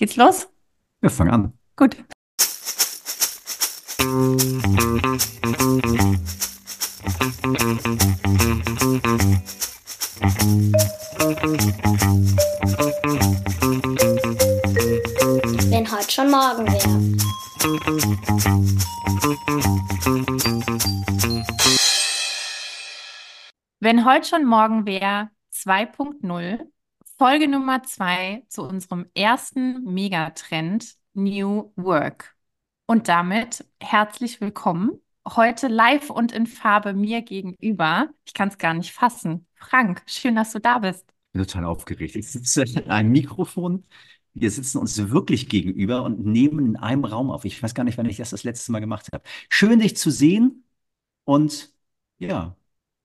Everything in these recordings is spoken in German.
Geht's los? Wir fangen an. Gut. Wenn heute schon morgen wäre. Wenn heute schon morgen wäre 2.0, Folge Nummer 2 zu unserem ersten Megatrend New Work. Und damit herzlich willkommen. Heute live und in Farbe mir gegenüber. Ich kann es gar nicht fassen. Frank, schön, dass du da bist. Ich bin total aufgeregt. Ich sitze in einem Mikrofon. Wir sitzen uns wirklich gegenüber und nehmen in einem Raum auf. Ich weiß gar nicht, wann ich das das letzte Mal gemacht habe. Schön, dich zu sehen. Und ja,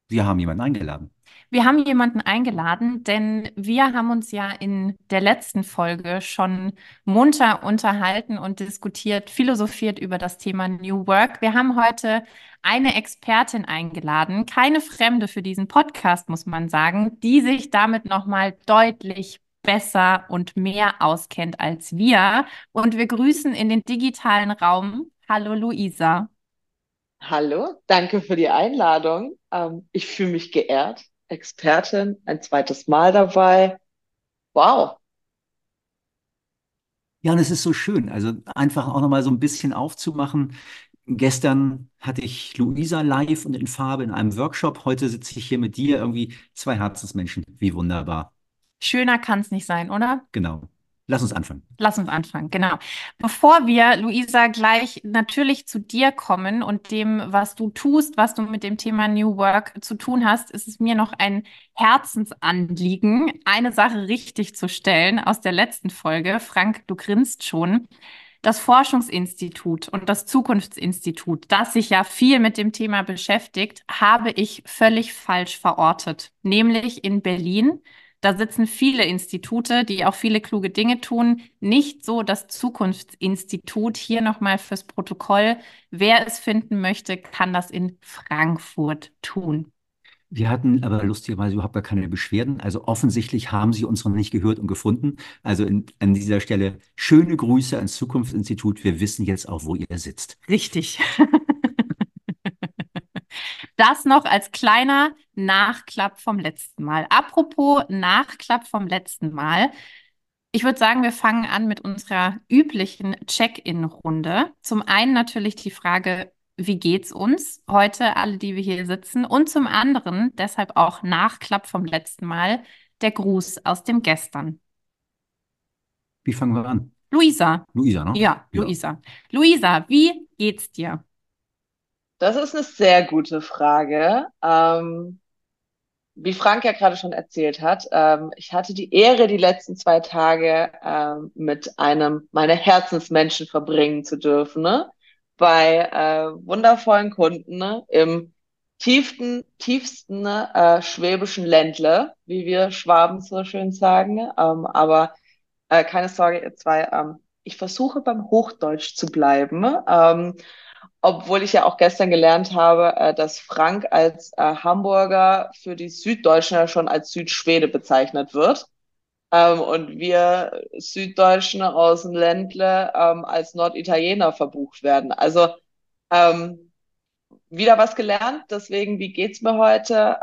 wir haben jemanden eingeladen. Wir haben jemanden eingeladen, denn wir haben uns ja in der letzten Folge schon munter unterhalten und diskutiert, philosophiert über das Thema New Work. Wir haben heute eine Expertin eingeladen, keine Fremde für diesen Podcast, muss man sagen, die sich damit nochmal deutlich besser und mehr auskennt als wir. Und wir grüßen in den digitalen Raum. Hallo Luisa. Hallo, danke für die Einladung. Ähm, ich fühle mich geehrt. Expertin, ein zweites Mal dabei. Wow. Ja, und es ist so schön. Also einfach auch nochmal so ein bisschen aufzumachen. Gestern hatte ich Luisa live und in Farbe in einem Workshop. Heute sitze ich hier mit dir. Irgendwie zwei Herzensmenschen. Wie wunderbar. Schöner kann es nicht sein, oder? Genau. Lass uns anfangen. Lass uns anfangen, genau. Bevor wir, Luisa, gleich natürlich zu dir kommen und dem, was du tust, was du mit dem Thema New Work zu tun hast, ist es mir noch ein Herzensanliegen, eine Sache richtig zu stellen aus der letzten Folge. Frank, du grinst schon. Das Forschungsinstitut und das Zukunftsinstitut, das sich ja viel mit dem Thema beschäftigt, habe ich völlig falsch verortet, nämlich in Berlin. Da sitzen viele Institute, die auch viele kluge Dinge tun. Nicht so das Zukunftsinstitut. Hier nochmal fürs Protokoll. Wer es finden möchte, kann das in Frankfurt tun. Wir hatten aber lustigerweise überhaupt gar keine Beschwerden. Also offensichtlich haben sie uns noch nicht gehört und gefunden. Also in, an dieser Stelle schöne Grüße ans Zukunftsinstitut. Wir wissen jetzt auch, wo ihr sitzt. Richtig. Das noch als kleiner Nachklapp vom letzten Mal. Apropos Nachklapp vom letzten Mal. Ich würde sagen, wir fangen an mit unserer üblichen Check-in-Runde. Zum einen natürlich die Frage, wie geht's uns heute, alle, die wir hier sitzen? Und zum anderen, deshalb auch Nachklapp vom letzten Mal, der Gruß aus dem Gestern. Wie fangen wir an? Luisa. Luisa, ne? Ja, Ja. Luisa. Luisa, wie geht's dir? Das ist eine sehr gute Frage. Ähm, wie Frank ja gerade schon erzählt hat, ähm, ich hatte die Ehre, die letzten zwei Tage ähm, mit einem meiner Herzensmenschen verbringen zu dürfen, ne? Bei äh, wundervollen Kunden ne? im tiefsten, tiefsten ne? äh, schwäbischen Ländle, wie wir Schwaben so schön sagen. ne? Ähm, aber äh, keine Sorge, ihr zwei, ähm, ich versuche beim Hochdeutsch zu bleiben. Obwohl ich ja auch gestern gelernt habe, äh, dass Frank als äh, Hamburger für die Süddeutschen ja schon als Südschwede bezeichnet wird. Ähm, und wir Süddeutschen aus dem Ländle ähm, als Norditaliener verbucht werden. Also ähm, wieder was gelernt. Deswegen, wie geht's mir heute?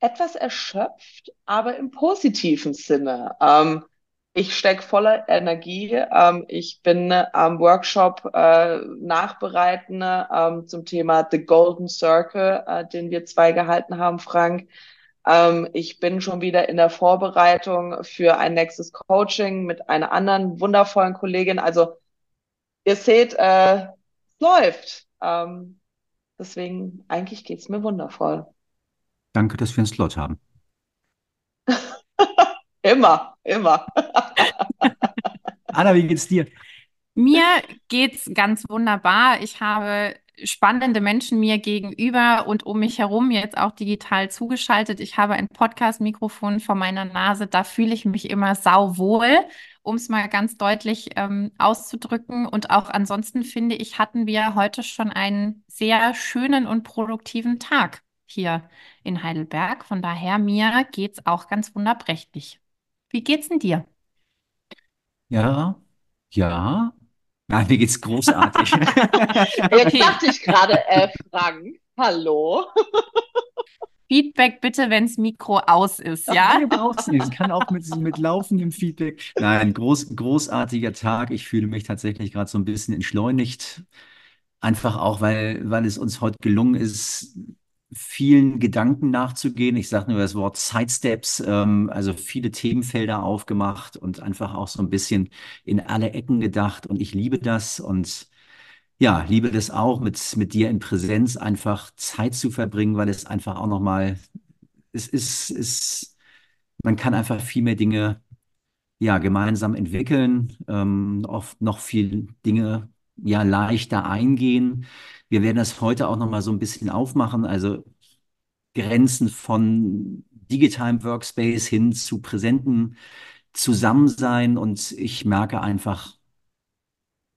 Etwas erschöpft, aber im positiven Sinne. Ähm, ich stecke voller Energie. Ähm, ich bin am Workshop äh, nachbereiten ähm, zum Thema The Golden Circle, äh, den wir zwei gehalten haben, Frank. Ähm, ich bin schon wieder in der Vorbereitung für ein nächstes Coaching mit einer anderen wundervollen Kollegin. Also ihr seht, äh, es läuft. Ähm, deswegen, eigentlich geht's mir wundervoll. Danke, dass wir einen Slot haben. Immer, immer. Anna, wie geht's dir? Mir geht's ganz wunderbar. Ich habe spannende Menschen mir gegenüber und um mich herum jetzt auch digital zugeschaltet. Ich habe ein Podcast-Mikrofon vor meiner Nase. Da fühle ich mich immer sauwohl, um es mal ganz deutlich ähm, auszudrücken. Und auch ansonsten finde ich, hatten wir heute schon einen sehr schönen und produktiven Tag hier in Heidelberg. Von daher, mir geht's auch ganz wunderprächtig. Wie geht's denn dir? Ja, ja. Nein, mir geht's großartig. Jetzt dachte ich gerade, äh, Frank, hallo. Feedback bitte, wenn das Mikro aus ist, ja? Nee, brauchst nicht. Es kann auch mit, mit laufendem Feedback. Nein, groß, großartiger Tag. Ich fühle mich tatsächlich gerade so ein bisschen entschleunigt. Einfach auch, weil, weil es uns heute gelungen ist, vielen Gedanken nachzugehen. Ich sage nur das Wort Sidesteps, ähm, also viele Themenfelder aufgemacht und einfach auch so ein bisschen in alle Ecken gedacht. Und ich liebe das und ja, liebe das auch, mit, mit dir in Präsenz einfach Zeit zu verbringen, weil es einfach auch nochmal, es ist, es, man kann einfach viel mehr Dinge, ja, gemeinsam entwickeln, ähm, oft noch viel Dinge, ja, leichter eingehen. Wir werden das heute auch nochmal so ein bisschen aufmachen, also Grenzen von digitalem Workspace hin zu präsenten Zusammensein und ich merke einfach,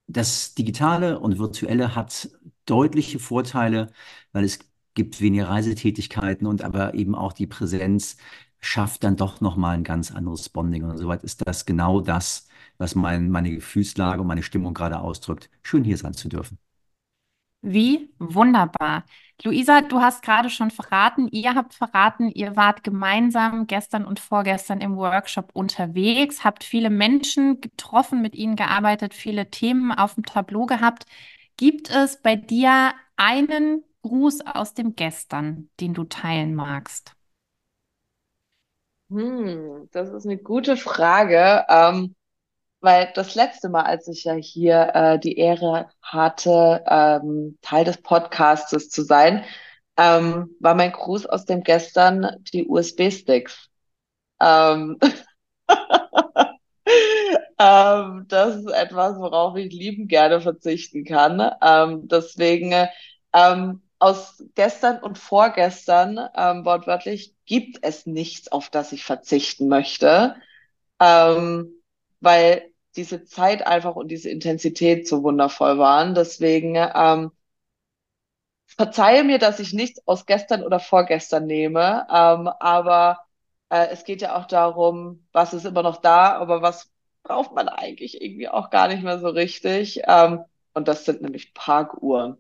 das Digitale und Virtuelle hat deutliche Vorteile, weil es gibt weniger Reisetätigkeiten und aber eben auch die Präsenz schafft dann doch nochmal ein ganz anderes Bonding. Und soweit ist das genau das, was mein, meine Gefühlslage und meine Stimmung gerade ausdrückt. Schön hier sein zu dürfen. Wie wunderbar. Luisa, du hast gerade schon verraten, ihr habt verraten, ihr wart gemeinsam gestern und vorgestern im Workshop unterwegs, habt viele Menschen getroffen, mit ihnen gearbeitet, viele Themen auf dem Tableau gehabt. Gibt es bei dir einen Gruß aus dem Gestern, den du teilen magst? Hm, das ist eine gute Frage. Ähm, weil das letzte Mal, als ich ja hier äh, die Ehre hatte, ähm, Teil des Podcastes zu sein, ähm, war mein Gruß aus dem gestern die USB-Sticks. Ähm, ähm, das ist etwas, worauf ich lieben gerne verzichten kann. Ähm, deswegen ähm, aus gestern und vorgestern ähm, wortwörtlich gibt es nichts, auf das ich verzichten möchte, ähm, weil diese Zeit einfach und diese Intensität so wundervoll waren. Deswegen ähm, verzeihe mir, dass ich nichts aus gestern oder vorgestern nehme, ähm, aber äh, es geht ja auch darum, was ist immer noch da, aber was braucht man eigentlich irgendwie auch gar nicht mehr so richtig. Ähm, und das sind nämlich Parkuhren,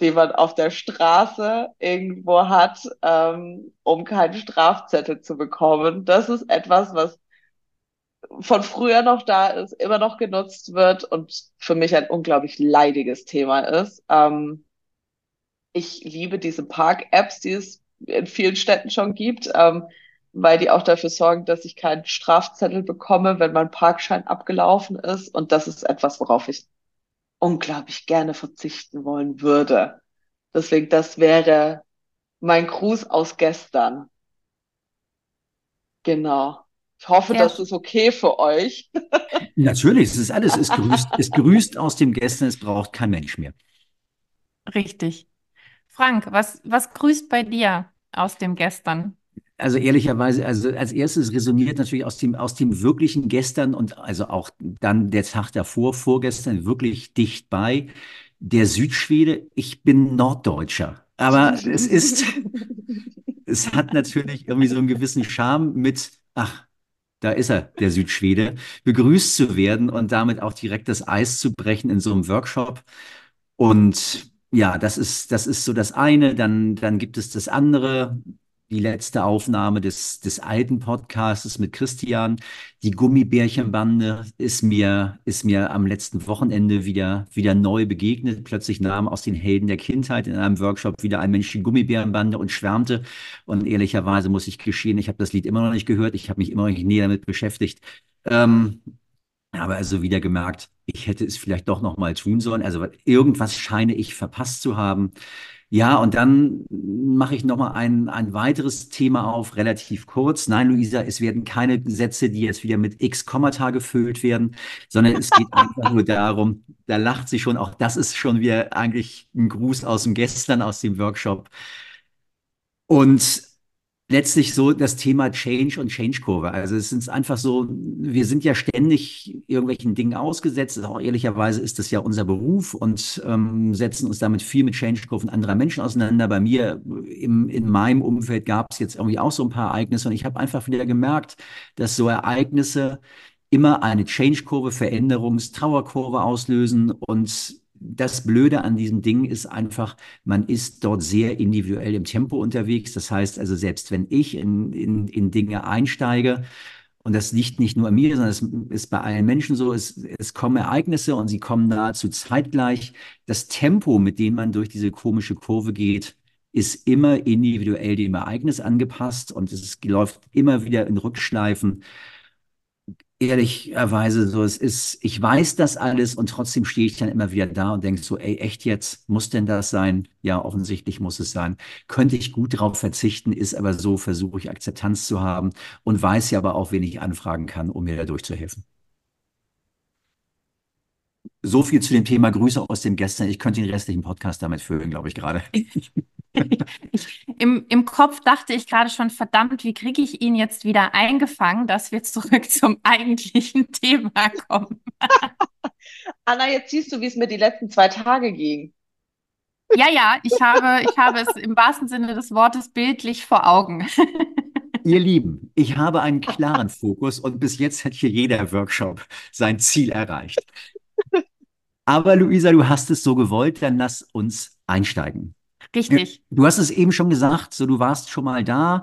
die man auf der Straße irgendwo hat, ähm, um keinen Strafzettel zu bekommen. Das ist etwas, was von früher noch da ist, immer noch genutzt wird und für mich ein unglaublich leidiges Thema ist. Ähm, ich liebe diese Park-Apps, die es in vielen Städten schon gibt, ähm, weil die auch dafür sorgen, dass ich keinen Strafzettel bekomme, wenn mein Parkschein abgelaufen ist. Und das ist etwas, worauf ich unglaublich gerne verzichten wollen würde. Deswegen, das wäre mein Gruß aus gestern. Genau. Ich hoffe, ja. das ist okay für euch. Natürlich, es ist alles, es grüßt, es grüßt aus dem Gestern, es braucht kein Mensch mehr. Richtig. Frank, was, was grüßt bei dir aus dem Gestern? Also ehrlicherweise, also als erstes resoniert natürlich aus dem, aus dem wirklichen Gestern und also auch dann der Tag davor, vorgestern, wirklich dicht bei. Der Südschwede, ich bin Norddeutscher. Aber es ist, es hat natürlich irgendwie so einen gewissen Charme mit, ach, da ist er, der Südschwede, begrüßt zu werden und damit auch direkt das Eis zu brechen in so einem Workshop. Und ja, das ist, das ist so das eine. Dann, dann gibt es das andere die letzte Aufnahme des, des alten Podcasts mit Christian. Die Gummibärchenbande ist mir, ist mir am letzten Wochenende wieder, wieder neu begegnet. Plötzlich nahm aus den Helden der Kindheit in einem Workshop wieder ein Mensch die Gummibärenbande und schwärmte. Und ehrlicherweise muss ich geschehen, ich habe das Lied immer noch nicht gehört. Ich habe mich immer noch nicht näher damit beschäftigt. Ähm, habe also wieder gemerkt, ich hätte es vielleicht doch noch mal tun sollen. Also irgendwas scheine ich verpasst zu haben. Ja, und dann mache ich nochmal ein, ein weiteres Thema auf, relativ kurz. Nein, Luisa, es werden keine Sätze, die jetzt wieder mit X Kommata gefüllt werden, sondern es geht einfach nur darum, da lacht sie schon, auch das ist schon wieder eigentlich ein Gruß aus dem Gestern, aus dem Workshop. Und letztlich so das Thema Change und Change-Kurve. Also es ist einfach so, wir sind ja ständig irgendwelchen Dingen ausgesetzt. Auch ehrlicherweise ist das ja unser Beruf und ähm, setzen uns damit viel mit Change-Kurven anderer Menschen auseinander. Bei mir im, in meinem Umfeld gab es jetzt irgendwie auch so ein paar Ereignisse und ich habe einfach wieder gemerkt, dass so Ereignisse immer eine Change-Kurve, Veränderungs-, Trauerkurve auslösen. Und das Blöde an diesem Ding ist einfach, man ist dort sehr individuell im Tempo unterwegs. Das heißt also, selbst wenn ich in, in, in Dinge einsteige, und das liegt nicht nur an mir, sondern es ist bei allen Menschen so, es, es kommen Ereignisse und sie kommen nahezu zeitgleich. Das Tempo, mit dem man durch diese komische Kurve geht, ist immer individuell dem Ereignis angepasst und es läuft immer wieder in Rückschleifen ehrlicherweise so, es ist, ich weiß das alles und trotzdem stehe ich dann immer wieder da und denke so, ey, echt jetzt, muss denn das sein? Ja, offensichtlich muss es sein. Könnte ich gut darauf verzichten, ist aber so, versuche ich Akzeptanz zu haben und weiß ja aber auch, wen ich anfragen kann, um mir da durchzuhelfen. So viel zu dem Thema Grüße aus dem Gestern. Ich könnte den restlichen Podcast damit füllen, glaube ich gerade. Im, Im Kopf dachte ich gerade schon, verdammt, wie kriege ich ihn jetzt wieder eingefangen, dass wir zurück zum eigentlichen Thema kommen? Anna, jetzt siehst du, wie es mir die letzten zwei Tage ging. Ja, ja, ich habe, ich habe es im wahrsten Sinne des Wortes bildlich vor Augen. Ihr Lieben, ich habe einen klaren Fokus und bis jetzt hat hier jeder Workshop sein Ziel erreicht. Aber Luisa, du hast es so gewollt, dann lass uns einsteigen. Richtig. Du hast es eben schon gesagt, so du warst schon mal da.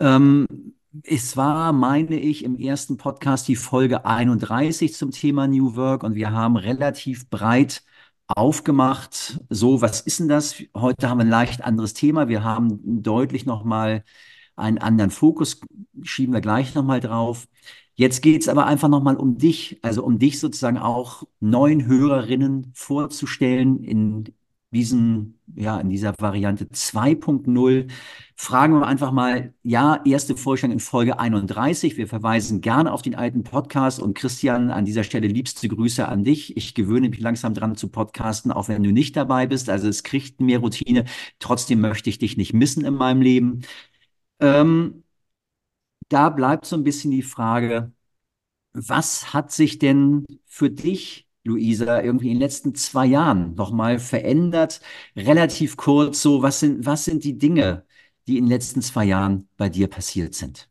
Ähm, es war, meine ich, im ersten Podcast die Folge 31 zum Thema New Work und wir haben relativ breit aufgemacht. So, was ist denn das? Heute haben wir ein leicht anderes Thema. Wir haben deutlich nochmal einen anderen Fokus, schieben wir gleich nochmal drauf. Jetzt geht es aber einfach nochmal um dich, also um dich sozusagen auch neuen Hörerinnen vorzustellen in diesen, ja, in dieser Variante 2.0 fragen wir einfach mal, ja, erste Vorstellung in Folge 31. Wir verweisen gerne auf den alten Podcast und Christian, an dieser Stelle liebste Grüße an dich. Ich gewöhne mich langsam dran zu podcasten, auch wenn du nicht dabei bist. Also es kriegt mehr Routine. Trotzdem möchte ich dich nicht missen in meinem Leben. Ähm, da bleibt so ein bisschen die Frage, was hat sich denn für dich Luisa, irgendwie in den letzten zwei Jahren nochmal verändert? Relativ kurz so, was sind, was sind die Dinge, die in den letzten zwei Jahren bei dir passiert sind?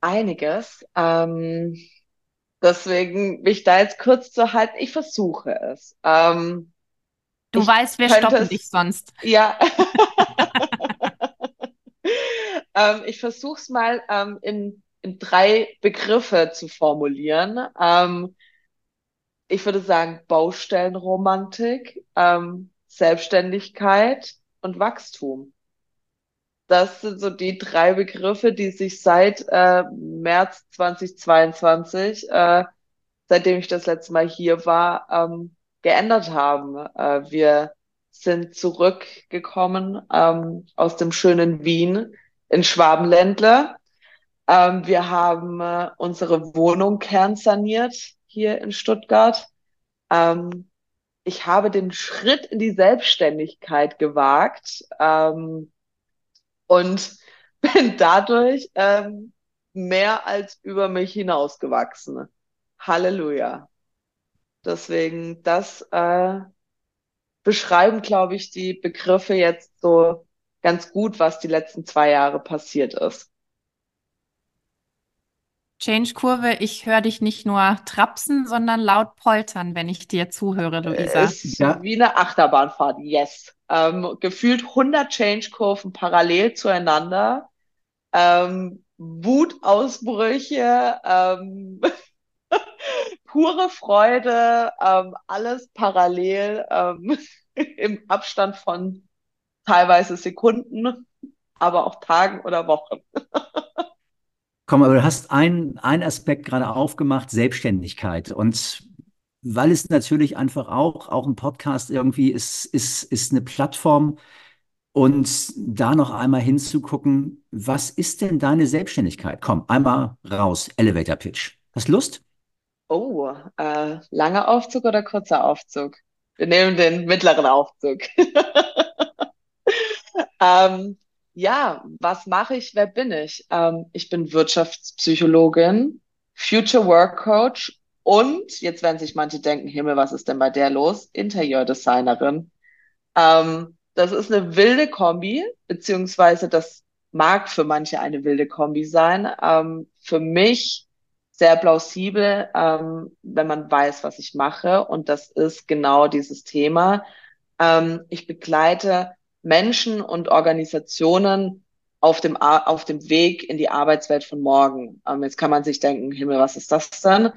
Einiges. Ähm, deswegen mich da jetzt kurz zu halten. Ich versuche es. Ähm, du ich weißt, wir stoppen es, dich sonst. Ja. ähm, ich versuche es mal ähm, in, in drei Begriffe zu formulieren. Ähm, ich würde sagen, Baustellenromantik, ähm, Selbstständigkeit und Wachstum. Das sind so die drei Begriffe, die sich seit äh, März 2022, äh, seitdem ich das letzte Mal hier war, ähm, geändert haben. Äh, wir sind zurückgekommen ähm, aus dem schönen Wien in Schwabenländle. Ähm, wir haben äh, unsere Wohnung kernsaniert hier in Stuttgart. Ähm, ich habe den Schritt in die Selbstständigkeit gewagt ähm, und bin dadurch ähm, mehr als über mich hinausgewachsen. Halleluja. Deswegen, das äh, beschreiben, glaube ich, die Begriffe jetzt so ganz gut, was die letzten zwei Jahre passiert ist. Change-Kurve, ich höre dich nicht nur trapsen, sondern laut poltern, wenn ich dir zuhöre, Luisa. Ist ja. wie eine Achterbahnfahrt, yes. Ähm, gefühlt 100 Change-Kurven parallel zueinander. Ähm, Wutausbrüche, ähm, pure Freude, ähm, alles parallel ähm, im Abstand von teilweise Sekunden, aber auch Tagen oder Wochen. Komm, aber du hast einen, Aspekt gerade aufgemacht, Selbstständigkeit. Und weil es natürlich einfach auch, auch ein Podcast irgendwie ist, ist, ist eine Plattform. Und da noch einmal hinzugucken, was ist denn deine Selbstständigkeit? Komm, einmal raus, Elevator Pitch. Hast Lust? Oh, äh, langer Aufzug oder kurzer Aufzug? Wir nehmen den mittleren Aufzug. ähm, ja, was mache ich, wer bin ich? Ähm, ich bin Wirtschaftspsychologin, Future Work Coach und, jetzt werden sich manche denken, Himmel, was ist denn bei der los? Interieurdesignerin. Ähm, das ist eine wilde Kombi, beziehungsweise das mag für manche eine wilde Kombi sein. Ähm, für mich sehr plausibel, ähm, wenn man weiß, was ich mache. Und das ist genau dieses Thema. Ähm, ich begleite Menschen und Organisationen auf dem, auf dem Weg in die Arbeitswelt von morgen. Ähm, jetzt kann man sich denken, Himmel, was ist das denn?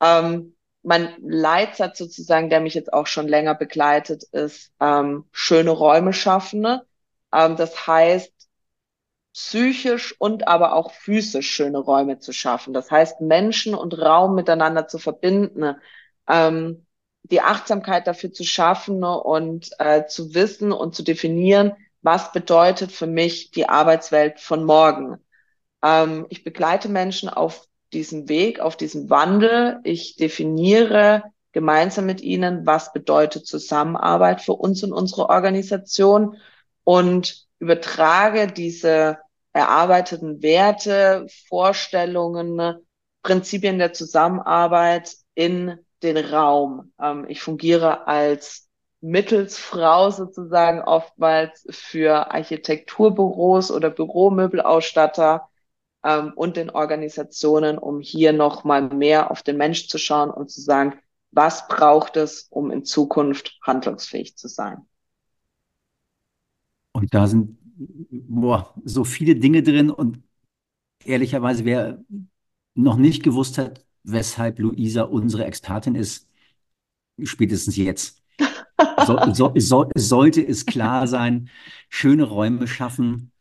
Ähm, mein Leitsatz sozusagen, der mich jetzt auch schon länger begleitet, ist ähm, schöne Räume schaffen. Ne? Ähm, das heißt, psychisch und aber auch physisch schöne Räume zu schaffen. Das heißt, Menschen und Raum miteinander zu verbinden, ähm, die Achtsamkeit dafür zu schaffen und äh, zu wissen und zu definieren, was bedeutet für mich die Arbeitswelt von morgen. Ähm, ich begleite Menschen auf diesem Weg, auf diesem Wandel. Ich definiere gemeinsam mit ihnen, was bedeutet Zusammenarbeit für uns und unsere Organisation und übertrage diese erarbeiteten Werte, Vorstellungen, Prinzipien der Zusammenarbeit in den Raum. Ähm, ich fungiere als Mittelsfrau sozusagen oftmals für Architekturbüros oder Büromöbelausstatter ähm, und den Organisationen, um hier nochmal mehr auf den Mensch zu schauen und zu sagen, was braucht es, um in Zukunft handlungsfähig zu sein. Und da sind boah, so viele Dinge drin und ehrlicherweise, wer noch nicht gewusst hat, weshalb Luisa unsere Expertin ist, spätestens jetzt. So, so, so, sollte es klar sein, schöne Räume schaffen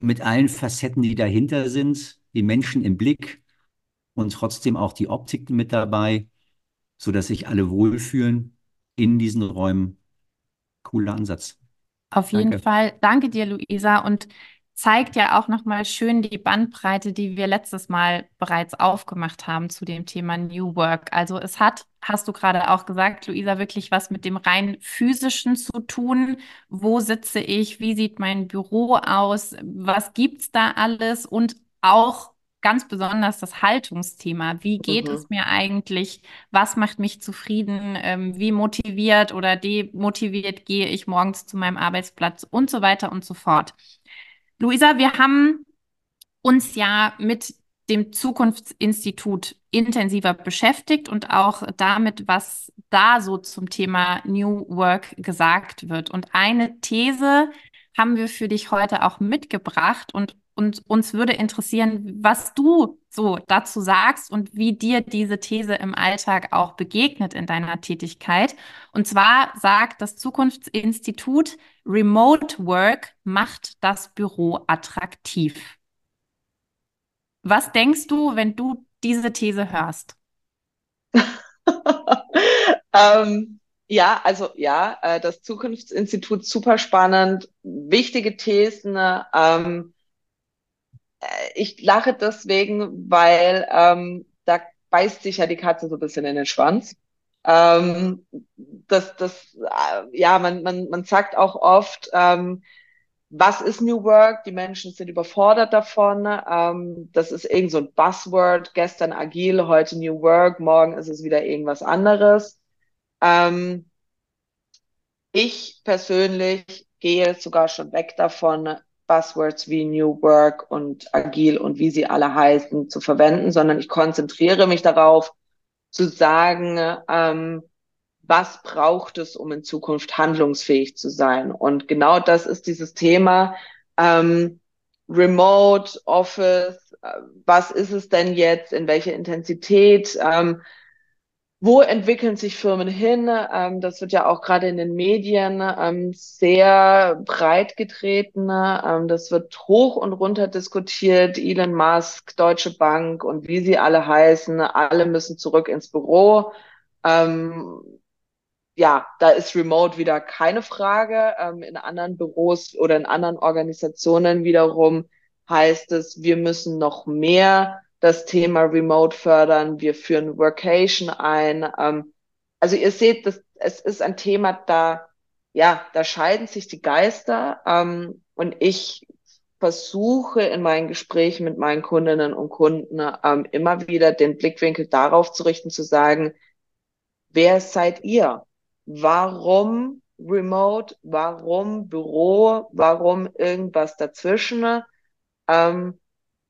mit allen Facetten, die dahinter sind, die Menschen im Blick und trotzdem auch die Optik mit dabei, sodass sich alle wohlfühlen in diesen Räumen. Cooler Ansatz. Auf jeden Danke. Fall. Danke dir, Luisa. Und zeigt ja auch nochmal schön die Bandbreite, die wir letztes Mal bereits aufgemacht haben zu dem Thema New Work. Also es hat, hast du gerade auch gesagt, Luisa, wirklich was mit dem rein physischen zu tun. Wo sitze ich? Wie sieht mein Büro aus? Was gibt's da alles? Und auch ganz besonders das Haltungsthema. Wie geht mhm. es mir eigentlich? Was macht mich zufrieden? Ähm, wie motiviert oder demotiviert gehe ich morgens zu meinem Arbeitsplatz und so weiter und so fort. Luisa, wir haben uns ja mit dem Zukunftsinstitut intensiver beschäftigt und auch damit, was da so zum Thema New Work gesagt wird. Und eine These haben wir für dich heute auch mitgebracht und und uns würde interessieren, was du so dazu sagst und wie dir diese These im Alltag auch begegnet in deiner Tätigkeit. Und zwar sagt das Zukunftsinstitut, Remote Work macht das Büro attraktiv. Was denkst du, wenn du diese These hörst? ähm, ja, also ja, äh, das Zukunftsinstitut super spannend, wichtige Thesen. Ähm, äh, ich lache deswegen, weil ähm, da beißt sich ja die Katze so ein bisschen in den Schwanz. Ähm, das, das, äh, ja, man, man, man sagt auch oft, ähm, was ist New Work? Die Menschen sind überfordert davon. Ähm, das ist irgend so ein Buzzword. Gestern agil, heute New Work, morgen ist es wieder irgendwas anderes. Ähm, ich persönlich gehe sogar schon weg davon, Buzzwords wie New Work und Agil und wie sie alle heißen zu verwenden, sondern ich konzentriere mich darauf zu sagen, ähm, was braucht es, um in Zukunft handlungsfähig zu sein. Und genau das ist dieses Thema ähm, Remote, Office, äh, was ist es denn jetzt, in welcher Intensität. Ähm, wo entwickeln sich Firmen hin? Ähm, das wird ja auch gerade in den Medien ähm, sehr breit getreten. Ähm, das wird hoch und runter diskutiert. Elon Musk, Deutsche Bank und wie sie alle heißen, alle müssen zurück ins Büro. Ähm, ja, da ist Remote wieder keine Frage. Ähm, in anderen Büros oder in anderen Organisationen wiederum heißt es, wir müssen noch mehr das Thema Remote fördern. Wir führen Workation ein. Ähm, also ihr seht, das, es ist ein Thema, da, ja, da scheiden sich die Geister. Ähm, und ich versuche in meinen Gesprächen mit meinen Kundinnen und Kunden ähm, immer wieder den Blickwinkel darauf zu richten, zu sagen, wer seid ihr? Warum Remote? Warum Büro? Warum irgendwas dazwischen? Ähm,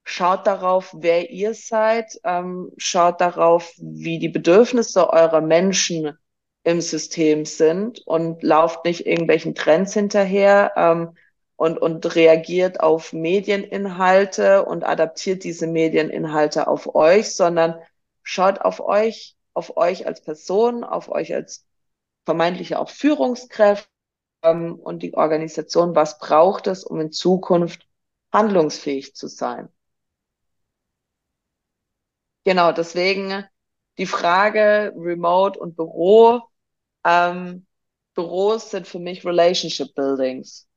schaut darauf, wer ihr seid, ähm, schaut darauf, wie die Bedürfnisse eurer Menschen im System sind und lauft nicht irgendwelchen Trends hinterher ähm, und, und reagiert auf Medieninhalte und adaptiert diese Medieninhalte auf euch, sondern schaut auf euch, auf euch als Person, auf euch als vermeintliche auch Führungskräfte ähm, und die Organisation, was braucht es, um in Zukunft handlungsfähig zu sein. Genau, deswegen die Frage Remote und Büro. Ähm, Büros sind für mich Relationship Buildings.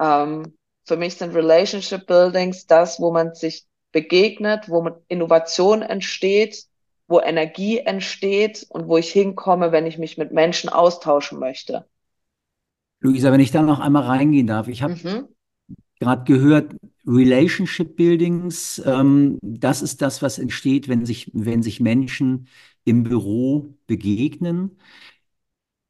Ähm, für mich sind Relationship Buildings das, wo man sich begegnet, wo Innovation entsteht, wo Energie entsteht und wo ich hinkomme, wenn ich mich mit Menschen austauschen möchte. Luisa, wenn ich da noch einmal reingehen darf, ich habe mhm. gerade gehört, Relationship Buildings, ähm, das ist das, was entsteht, wenn sich, wenn sich Menschen im Büro begegnen.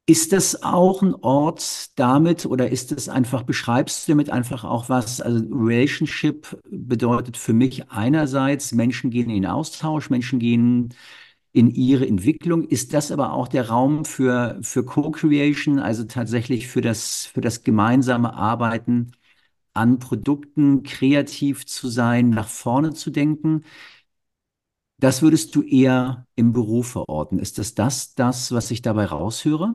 Ist das auch ein Ort damit oder ist es einfach, beschreibst du damit einfach auch was? Also Relationship bedeutet für mich einerseits, Menschen gehen in den Austausch, Menschen gehen in ihre Entwicklung. Ist das aber auch der Raum für, für Co-Creation, also tatsächlich für das, für das gemeinsame Arbeiten an Produkten, kreativ zu sein, nach vorne zu denken? Das würdest du eher im Büro verorten. Ist das das, das, was ich dabei raushöre?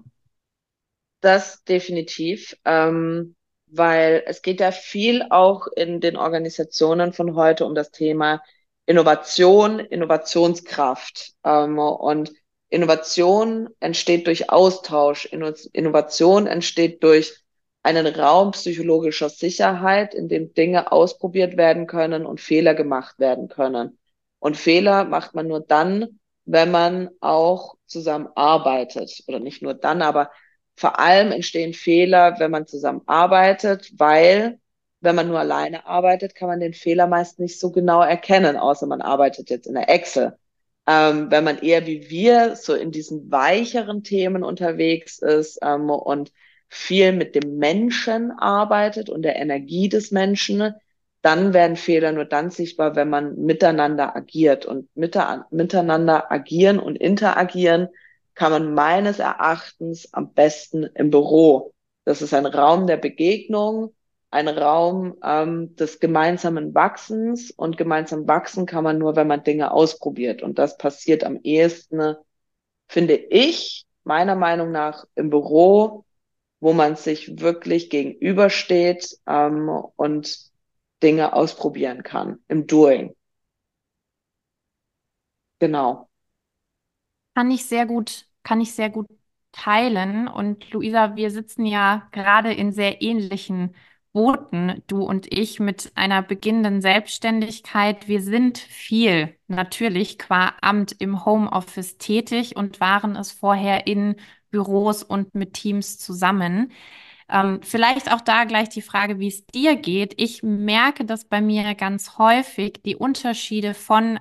Das definitiv, ähm, weil es geht ja viel auch in den Organisationen von heute um das Thema Innovation, Innovationskraft. Ähm, und Innovation entsteht durch Austausch. Innovation entsteht durch einen Raum psychologischer Sicherheit, in dem Dinge ausprobiert werden können und Fehler gemacht werden können. Und Fehler macht man nur dann, wenn man auch zusammenarbeitet. Oder nicht nur dann, aber vor allem entstehen Fehler, wenn man zusammenarbeitet, weil wenn man nur alleine arbeitet, kann man den Fehler meist nicht so genau erkennen, außer man arbeitet jetzt in der Excel. Ähm, wenn man eher wie wir so in diesen weicheren Themen unterwegs ist ähm, und viel mit dem Menschen arbeitet und der Energie des Menschen, dann werden Fehler nur dann sichtbar, wenn man miteinander agiert. Und miteinander agieren und interagieren kann man meines Erachtens am besten im Büro. Das ist ein Raum der Begegnung, ein Raum ähm, des gemeinsamen Wachsens und gemeinsam wachsen kann man nur, wenn man Dinge ausprobiert. Und das passiert am ehesten, finde ich, meiner Meinung nach im Büro, wo man sich wirklich gegenübersteht ähm, und Dinge ausprobieren kann, im Doing. Genau. Kann ich sehr gut kann ich sehr gut teilen. Und Luisa, wir sitzen ja gerade in sehr ähnlichen Booten, du und ich, mit einer beginnenden Selbstständigkeit. Wir sind viel natürlich qua Amt im Homeoffice tätig und waren es vorher in Büros und mit Teams zusammen. Ähm, vielleicht auch da gleich die Frage, wie es dir geht. Ich merke das bei mir ganz häufig, die Unterschiede von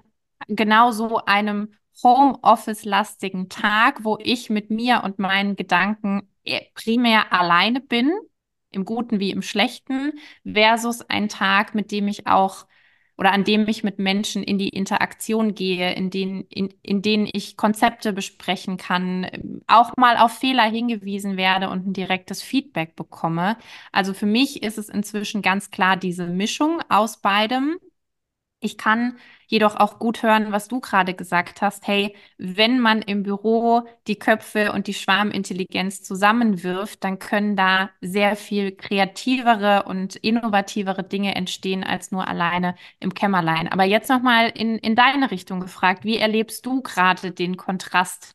genau so einem Homeoffice-lastigen Tag, wo ich mit mir und meinen Gedanken e-, primär alleine bin, im Guten wie im Schlechten, versus ein Tag, mit dem ich auch oder an dem ich mit Menschen in die Interaktion gehe, in denen, in, in denen ich Konzepte besprechen kann, auch mal auf Fehler hingewiesen werde und ein direktes Feedback bekomme. Also für mich ist es inzwischen ganz klar diese Mischung aus beidem. Ich kann jedoch auch gut hören, was du gerade gesagt hast. Hey, wenn man im Büro die Köpfe und die Schwarmintelligenz zusammenwirft, dann können da sehr viel kreativere und innovativere Dinge entstehen als nur alleine im Kämmerlein. Aber jetzt nochmal in, in deine Richtung gefragt. Wie erlebst du gerade den Kontrast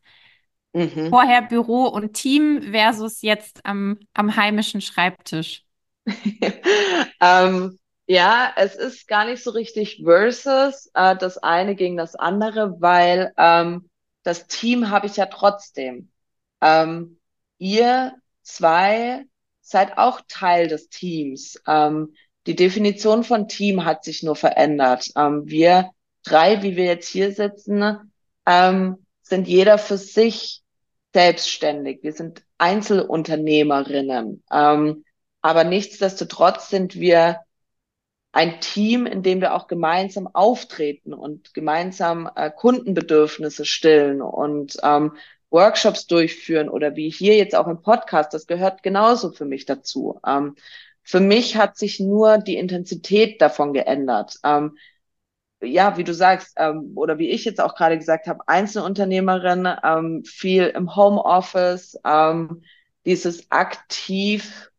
mhm. vorher Büro und Team versus jetzt am, am heimischen Schreibtisch? ähm, ja, es ist gar nicht so richtig versus äh, das eine gegen das andere, weil ähm, das Team habe ich ja trotzdem. Ähm, ihr zwei seid auch Teil des Teams. Ähm, die Definition von Team hat sich nur verändert. Ähm, wir drei, wie wir jetzt hier sitzen, ähm, sind jeder für sich selbstständig. Wir sind Einzelunternehmerinnen. Ähm, aber nichtsdestotrotz sind wir ein Team, in dem wir auch gemeinsam auftreten und gemeinsam äh, Kundenbedürfnisse stillen und ähm, Workshops durchführen oder wie hier jetzt auch im Podcast, das gehört genauso für mich dazu. Ähm, für mich hat sich nur die Intensität davon geändert. Ähm, ja, wie du sagst, ähm, oder wie ich jetzt auch gerade gesagt habe, Einzelunternehmerin, ähm, viel im Homeoffice, ähm, dieses aktiv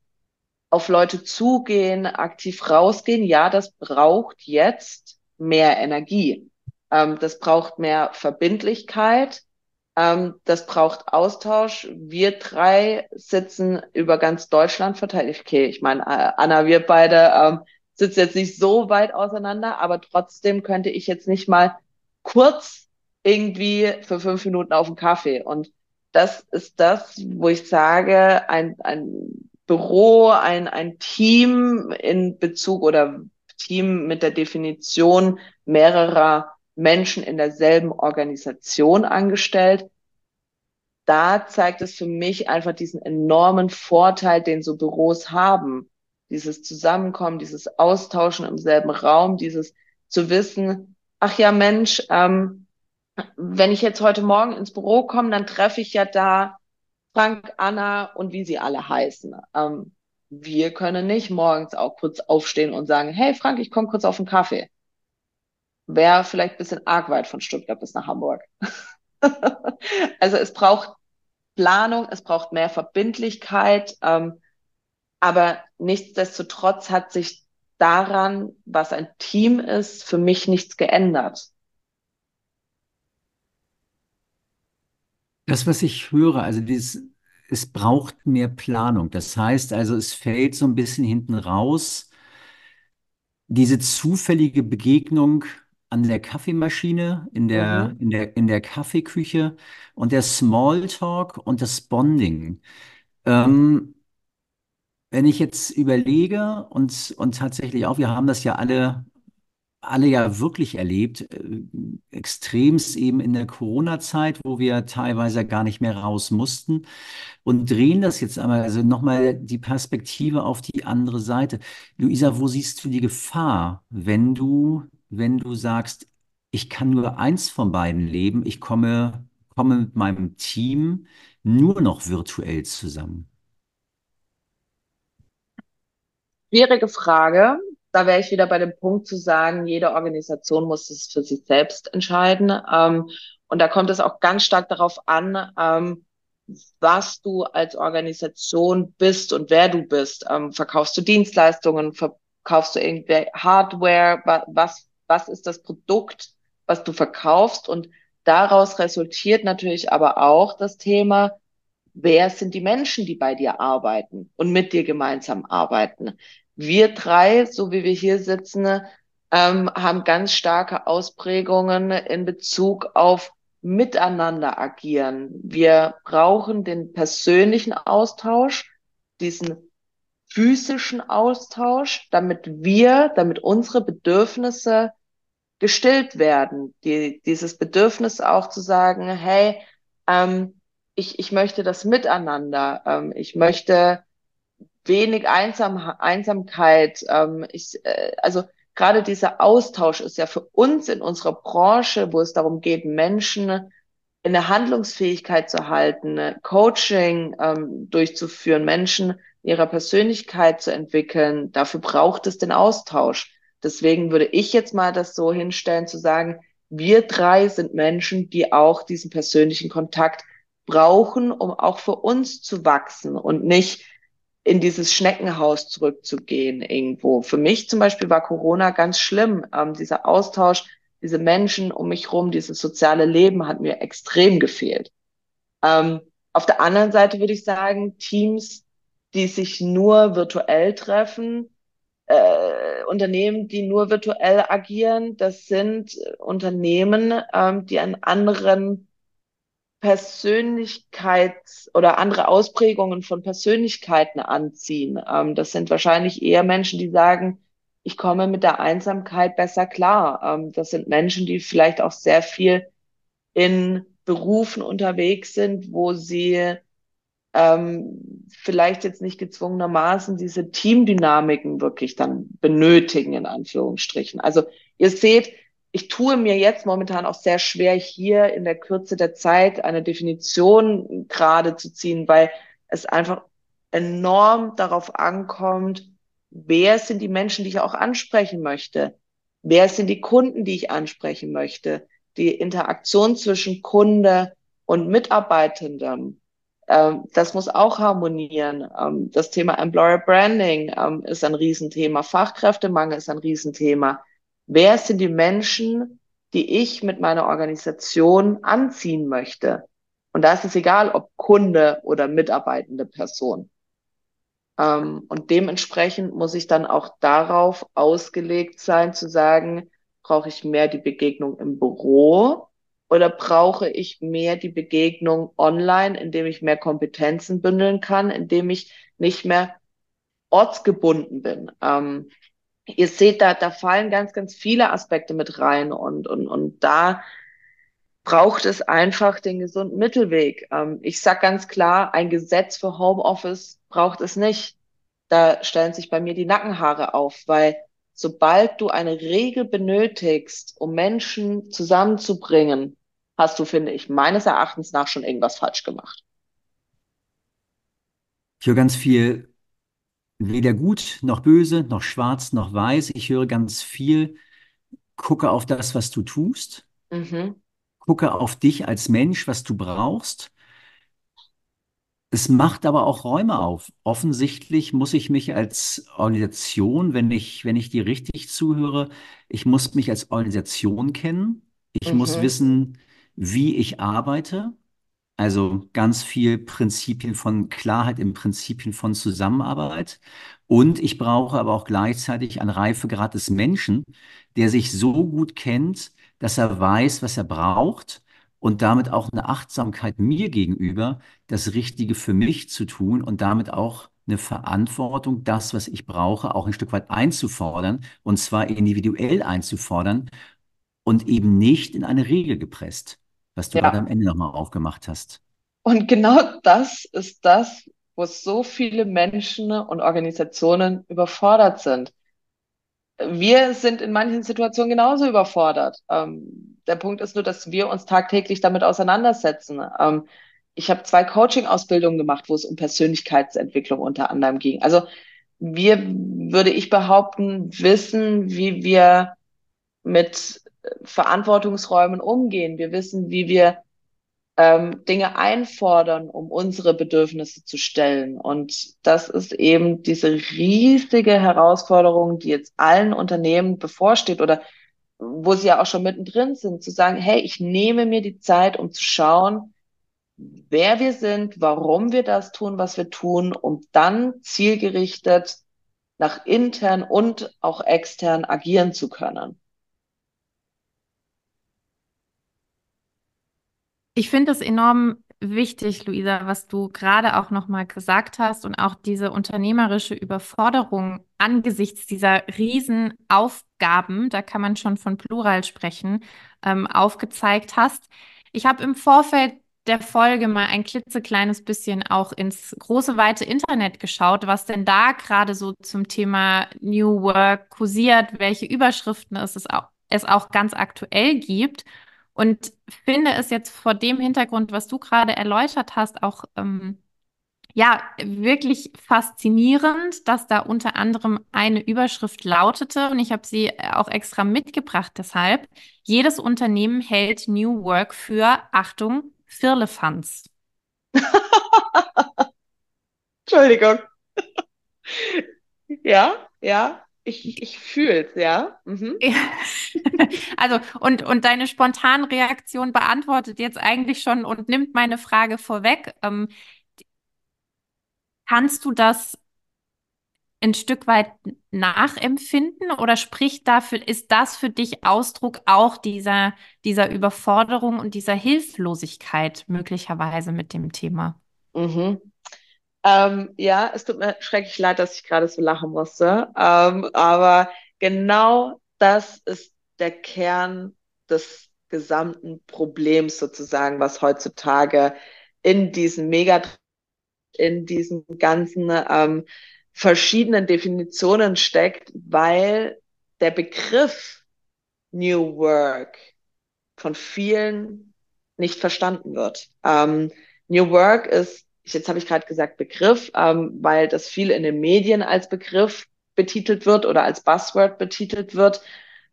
auf Leute zugehen, aktiv rausgehen, ja, das braucht jetzt mehr Energie. Ähm, das braucht mehr Verbindlichkeit. Ähm, das braucht Austausch. Wir drei sitzen über ganz Deutschland verteilt. Okay, ich meine, äh, Anna, wir beide ähm, sitzen jetzt nicht so weit auseinander, aber trotzdem könnte ich jetzt nicht mal kurz irgendwie für fünf Minuten auf einen Kaffee. Und das ist das, wo ich sage, ein, ein Büro, ein, ein Team in Bezug oder Team mit der Definition mehrerer Menschen in derselben Organisation angestellt. Da zeigt es für mich einfach diesen enormen Vorteil, den so Büros haben. Dieses Zusammenkommen, dieses Austauschen im selben Raum, dieses zu wissen, ach ja Mensch, ähm, wenn ich jetzt heute Morgen ins Büro komme, dann treffe ich ja da Frank, Anna und wie sie alle heißen. Ähm, wir können nicht morgens auch kurz aufstehen und sagen, hey Frank, ich komme kurz auf einen Kaffee. Wäre vielleicht ein bisschen arg weit von Stuttgart bis nach Hamburg. also es braucht Planung, es braucht mehr Verbindlichkeit, ähm, aber nichtsdestotrotz hat sich daran, was ein Team ist, für mich nichts geändert. Das, was ich höre, also dieses, es braucht mehr Planung. Das heißt also, es fällt so ein bisschen hinten raus, diese zufällige Begegnung an der Kaffeemaschine, in der, Mhm. in der, in der Kaffeeküche und der Smalltalk und das Bonding. Ähm, wenn ich jetzt überlege und, und tatsächlich auch, wir haben das ja alle alle ja wirklich erlebt, äh, extremst eben in der Corona-Zeit, wo wir teilweise gar nicht mehr raus mussten und drehen das jetzt einmal, also nochmal die Perspektive auf die andere Seite. Luisa, wo siehst du die Gefahr, wenn du, wenn du sagst, ich kann nur eins von beiden leben, ich komme, komme mit meinem Team nur noch virtuell zusammen? Schwierige Frage. Da wäre ich wieder bei dem Punkt zu sagen, jede Organisation muss es für sich selbst entscheiden. Ähm, und da kommt es auch ganz stark darauf an, ähm, was du als Organisation bist und wer du bist. Ähm, verkaufst du Dienstleistungen? Verkaufst du irgendwie Hardware? Was, was ist das Produkt, was du verkaufst? Und daraus resultiert natürlich aber auch das Thema, wer sind die Menschen, die bei dir arbeiten und mit dir gemeinsam arbeiten? Wir drei, so wie wir hier sitzen, ähm, haben ganz starke Ausprägungen in Bezug auf miteinander agieren. Wir brauchen den persönlichen Austausch, diesen physischen Austausch, damit wir, damit unsere Bedürfnisse gestillt werden. Die, dieses Bedürfnis auch zu sagen, hey, ähm, ich, ich möchte das Miteinander, ähm, ich möchte wenig Einsam, Einsamkeit. Ähm, ich, äh, also gerade dieser Austausch ist ja für uns in unserer Branche, wo es darum geht, Menschen in der Handlungsfähigkeit zu halten, Coaching ähm, durchzuführen, Menschen ihrer Persönlichkeit zu entwickeln. Dafür braucht es den Austausch. Deswegen würde ich jetzt mal das so hinstellen, zu sagen, wir drei sind Menschen, die auch diesen persönlichen Kontakt brauchen, um auch für uns zu wachsen und nicht in dieses Schneckenhaus zurückzugehen irgendwo. Für mich zum Beispiel war Corona ganz schlimm. Ähm, dieser Austausch, diese Menschen um mich rum, dieses soziale Leben hat mir extrem gefehlt. Ähm, auf der anderen Seite würde ich sagen, Teams, die sich nur virtuell treffen, äh, Unternehmen, die nur virtuell agieren, das sind Unternehmen, ähm, die einen anderen Persönlichkeits- oder andere Ausprägungen von Persönlichkeiten anziehen. Ähm, das sind wahrscheinlich eher Menschen, die sagen, ich komme mit der Einsamkeit besser klar. Ähm, das sind Menschen, die vielleicht auch sehr viel in Berufen unterwegs sind, wo sie ähm, vielleicht jetzt nicht gezwungenermaßen diese Teamdynamiken wirklich dann benötigen, in Anführungsstrichen. Also ihr seht, ich tue mir jetzt momentan auch sehr schwer, hier in der Kürze der Zeit eine Definition gerade zu ziehen, weil es einfach enorm darauf ankommt, wer sind die Menschen, die ich auch ansprechen möchte? Wer sind die Kunden, die ich ansprechen möchte? Die Interaktion zwischen Kunde und Mitarbeitendem. Ähm, das muss auch harmonieren. Ähm, das Thema Employer Branding ähm, ist ein Riesenthema. Fachkräftemangel ist ein Riesenthema. Wer sind die Menschen, die ich mit meiner Organisation anziehen möchte? Und da ist es egal, ob Kunde oder mitarbeitende Person. Ähm, und dementsprechend muss ich dann auch darauf ausgelegt sein, zu sagen, brauche ich mehr die Begegnung im Büro oder brauche ich mehr die Begegnung online, indem ich mehr Kompetenzen bündeln kann, indem ich nicht mehr ortsgebunden bin. Ähm, ihr seht, da, da fallen ganz, ganz viele Aspekte mit rein und, und, und da braucht es einfach den gesunden Mittelweg. Ähm, ich sag ganz klar, ein Gesetz für Homeoffice braucht es nicht. Da stellen sich bei mir die Nackenhaare auf, weil sobald du eine Regel benötigst, um Menschen zusammenzubringen, hast du, finde ich, meines Erachtens nach schon irgendwas falsch gemacht. Ich höre ganz viel, weder gut noch böse, noch schwarz noch weiß. Ich höre ganz viel, gucke auf das, was du tust. Mhm. Gucke auf dich als Mensch, was du brauchst. Es macht aber auch Räume auf. Offensichtlich muss ich mich als Organisation, wenn ich, wenn ich dir richtig zuhöre, ich muss mich als Organisation kennen. Ich mhm. muss wissen, wie ich arbeite. Also ganz viel Prinzipien von Klarheit im Prinzipien von Zusammenarbeit. Und ich brauche aber auch gleichzeitig einen Reifegrad des Menschen, der sich so gut kennt, dass er weiß, was er braucht und damit auch eine Achtsamkeit mir gegenüber, das Richtige für mich zu tun und damit auch eine Verantwortung, das, was ich brauche, auch ein Stück weit einzufordern und zwar individuell einzufordern und eben nicht in eine Regel gepresst, was du ja. gerade am Ende nochmal aufgemacht hast. Und genau das ist das, wo so viele Menschen und Organisationen überfordert sind wir sind in manchen Situationen genauso überfordert. Ähm, der Punkt ist nur, dass wir uns tagtäglich damit auseinandersetzen. Ähm, ich habe zwei Coaching-Ausbildungen gemacht, wo es um Persönlichkeitsentwicklung unter anderem ging. Also wir, würde ich behaupten, wissen, wie wir mit Verantwortungsräumen umgehen. Wir wissen, wie wir ähm, Dinge einfordern, um unsere Bedürfnisse zu stellen. Und das ist eben diese riesige Herausforderung, die jetzt allen Unternehmen bevorsteht oder wo sie ja auch schon mittendrin sind, zu sagen, hey, ich nehme mir die Zeit, um zu schauen, wer wir sind, warum wir das tun, was wir tun, um dann zielgerichtet nach intern und auch extern agieren zu können. Ich finde es enorm wichtig, Luisa, was du gerade auch nochmal gesagt hast und auch diese unternehmerische Überforderung angesichts dieser Riesenaufgaben, da kann man schon von Plural sprechen, ähm, aufgezeigt hast. Ich habe im Vorfeld der Folge mal ein klitzekleines bisschen auch ins große, weite Internet geschaut, was denn da gerade so zum Thema New Work kursiert, welche Überschriften es, es auch ganz aktuell gibt. Und finde es jetzt vor dem Hintergrund, was du gerade erläutert hast, auch ähm, ja wirklich faszinierend, dass da unter anderem eine Überschrift lautete und ich habe sie auch extra mitgebracht. Deshalb jedes Unternehmen hält New Work für Achtung Firlefanz. Entschuldigung. ja, ja. Ich, ich fühle es, ja. Mhm. Also, und, und deine Spontanreaktion beantwortet jetzt eigentlich schon und nimmt meine Frage vorweg. Ähm, kannst du das ein Stück weit nachempfinden oder spricht dafür, ist das für dich Ausdruck auch dieser, dieser Überforderung und dieser Hilflosigkeit möglicherweise mit dem Thema? Mhm. Ähm, ja, es tut mir schrecklich leid, dass ich gerade so lachen musste. Ähm, aber genau das ist der Kern des gesamten Problems sozusagen, was heutzutage in diesen Megatrends in diesen ganzen ähm, verschiedenen Definitionen steckt, weil der Begriff New Work von vielen nicht verstanden wird. Ähm, New Work ist, jetzt habe ich gerade gesagt Begriff, ähm, weil das viel in den Medien als Begriff betitelt wird oder als Buzzword betitelt wird.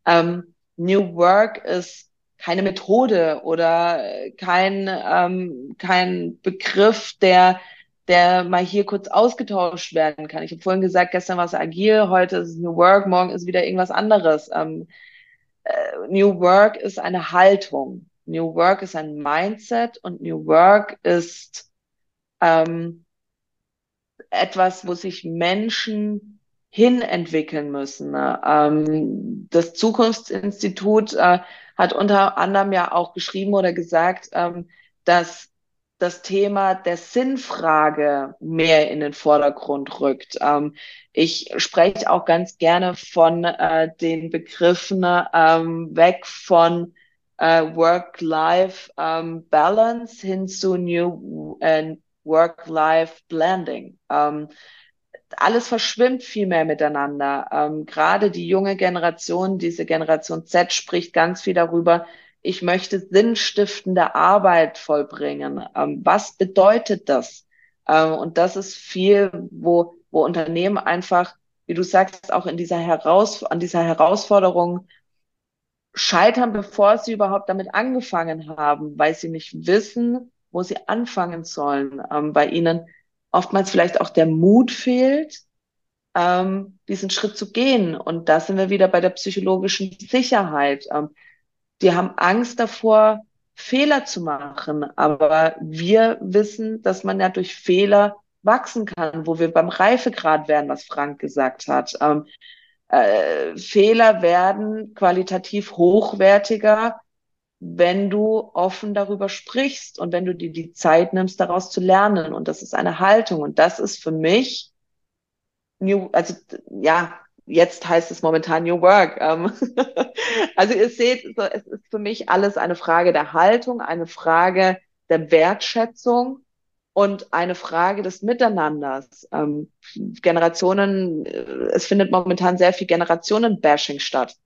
Ähm, New Work ist keine Methode oder kein, ähm, kein Begriff, der, der mal hier kurz ausgetauscht werden kann. Ich habe vorhin gesagt, gestern war es agil, heute ist es New Work, morgen ist wieder irgendwas anderes. Ähm, äh, New Work ist eine Haltung. New Work ist ein Mindset und New Work ist ähm, etwas, wo sich Menschen hin entwickeln müssen. Ne? Ähm, das Zukunftsinstitut äh, hat unter anderem ja auch geschrieben oder gesagt, ähm, dass das Thema der Sinnfrage mehr in den Vordergrund rückt. Ähm, ich spreche auch ganz gerne von äh, den Begriffen ähm, weg von äh, Work-Life-Balance hin zu New äh, Work-Life-Blending. Ähm, alles verschwimmt viel mehr miteinander. Ähm, gerade die junge Generation, diese Generation Z spricht ganz viel darüber, ich möchte sinnstiftende Arbeit vollbringen. Ähm, was bedeutet das? Ähm, und das ist viel, wo, wo Unternehmen einfach, wie du sagst, auch in dieser Heraus an dieser Herausforderung scheitern, bevor sie überhaupt damit angefangen haben, weil sie nicht wissen, wo sie anfangen sollen, ähm, bei ihnen oftmals vielleicht auch der Mut fehlt, ähm, diesen Schritt zu gehen. Und da sind wir wieder bei der psychologischen Sicherheit. Ähm, die haben Angst davor, Fehler zu machen. Aber wir wissen, dass man ja durch Fehler wachsen kann, wo wir beim Reifegrad werden, was Frank gesagt hat. Ähm, äh, Fehler werden qualitativ hochwertiger, wenn du offen darüber sprichst und wenn du dir die Zeit nimmst, daraus zu lernen. Und das ist eine Haltung. Und das ist für mich New, also ja, jetzt heißt es momentan New Work. Ähm, also ihr seht, es ist für mich alles eine Frage der Haltung, eine Frage der Wertschätzung und eine Frage des Miteinanders. Ähm, Generationen, äh, es findet momentan sehr viel Generationen-Bashing statt.